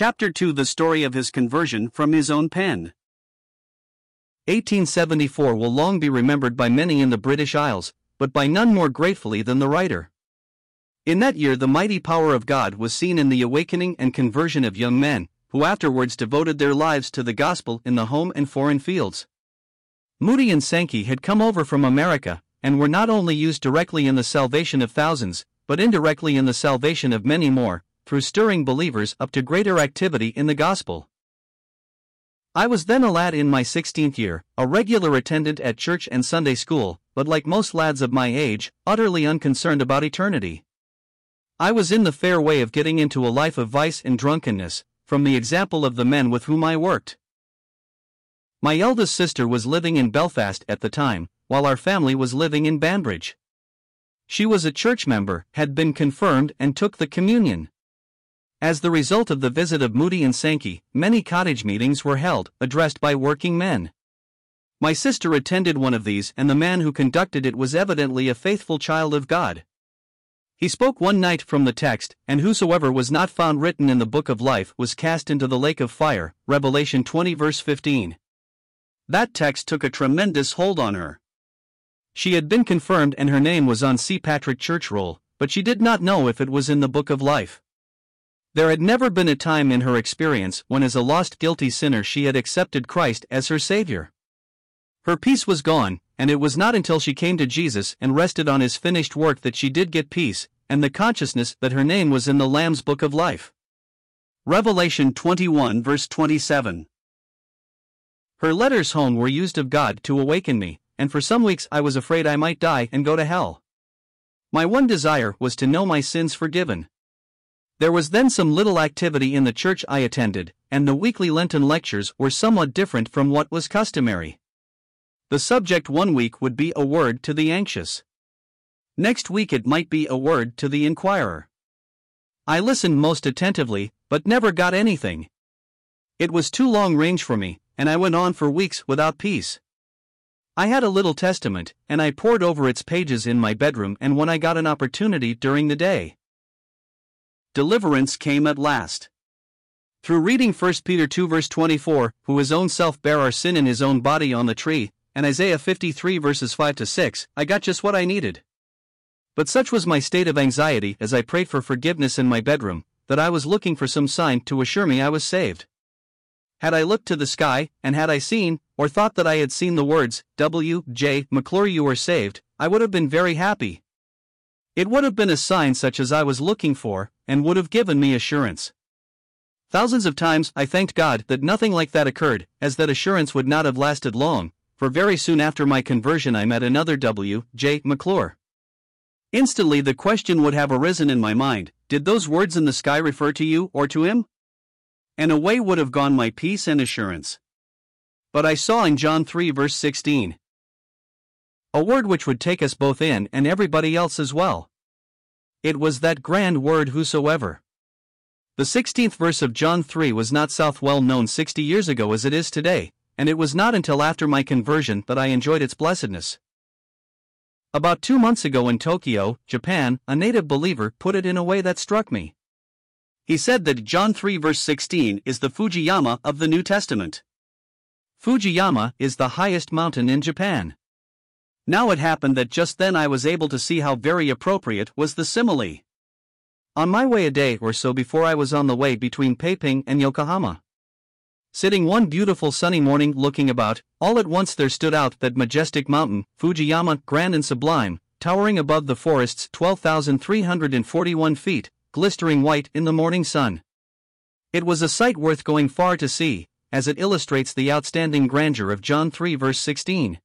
Chapter 2 The story of his conversion from his own pen. 1874 will long be remembered by many in the British Isles, but by none more gratefully than the writer. In that year, the mighty power of God was seen in the awakening and conversion of young men, who afterwards devoted their lives to the gospel in the home and foreign fields. Moody and Sankey had come over from America, and were not only used directly in the salvation of thousands, but indirectly in the salvation of many more, through stirring believers up to greater activity in the gospel. I was then a lad in my 16th year, a regular attendant at church and Sunday school, but like most lads of my age, utterly unconcerned about eternity. I was in the fair way of getting into a life of vice and drunkenness, from the example of the men with whom I worked. My eldest sister was living in Belfast at the time, while our family was living in Banbridge. She was a church member, had been confirmed, and took the communion. As the result of the visit of Moody and Sankey, many cottage meetings were held, addressed by working men. My sister attended one of these, and the man who conducted it was evidently a faithful child of God. He spoke one night from the text, and whosoever was not found written in the book of life was cast into the lake of fire. Revelation 20, verse 15. That text took a tremendous hold on her. She had been confirmed and her name was on Seapatrick Church roll, but she did not know if it was in the book of life. There had never been a time in her experience when, as a lost, guilty sinner, she had accepted Christ as her Savior. Her peace was gone, and it was not until she came to Jesus and rested on his finished work that she did get peace, and the consciousness that her name was in the Lamb's book of life. Revelation 21, verse 27. Her letters home were used of God to awaken me, and for some weeks I was afraid I might die and go to hell. My one desire was to know my sins forgiven. There was then some little activity in the church I attended, and the weekly Lenten lectures were somewhat different from what was customary. The subject one week would be a word to the anxious. Next week it might be a word to the inquirer. I listened most attentively, but never got anything. It was too long range for me, and I went on for weeks without peace. I had a little testament, and I pored over its pages in my bedroom and when I got an opportunity during the day deliverance came at last. Through reading 1 Peter 2 verse 24, who his own self bare our sin in his own body on the tree, and Isaiah 53 verses 5 to 6, I got just what I needed. But such was my state of anxiety as I prayed for forgiveness in my bedroom, that I was looking for some sign to assure me I was saved. Had I looked to the sky, and had I seen, or thought that I had seen the words, W. J. McClure, you are saved, I would have been very happy. It would have been a sign such as I was looking for, and would have given me assurance. Thousands of times I thanked God that nothing like that occurred, as that assurance would not have lasted long, for very soon after my conversion I met another W. J. McClure. Instantly the question would have arisen in my mind Did those words in the sky refer to you or to him? And away would have gone my peace and assurance. But I saw in John 3 verse 16 a word which would take us both in and everybody else as well. It was that grand word whosoever. The 16th verse of John 3 was not south well known 60 years ago as it is today, and it was not until after my conversion that I enjoyed its blessedness. About two months ago in Tokyo, Japan, a native believer put it in a way that struck me. He said that John 3 verse 16 is the Fujiyama of the New Testament. Fujiyama is the highest mountain in Japan. Now it happened that just then I was able to see how very appropriate was the simile. On my way a day or so before I was on the way between Peiping and Yokohama. Sitting one beautiful sunny morning looking about, all at once there stood out that majestic mountain, Fujiyama, grand and sublime, towering above the forests 12,341 feet, glistering white in the morning sun. It was a sight worth going far to see, as it illustrates the outstanding grandeur of John 3 verse 16.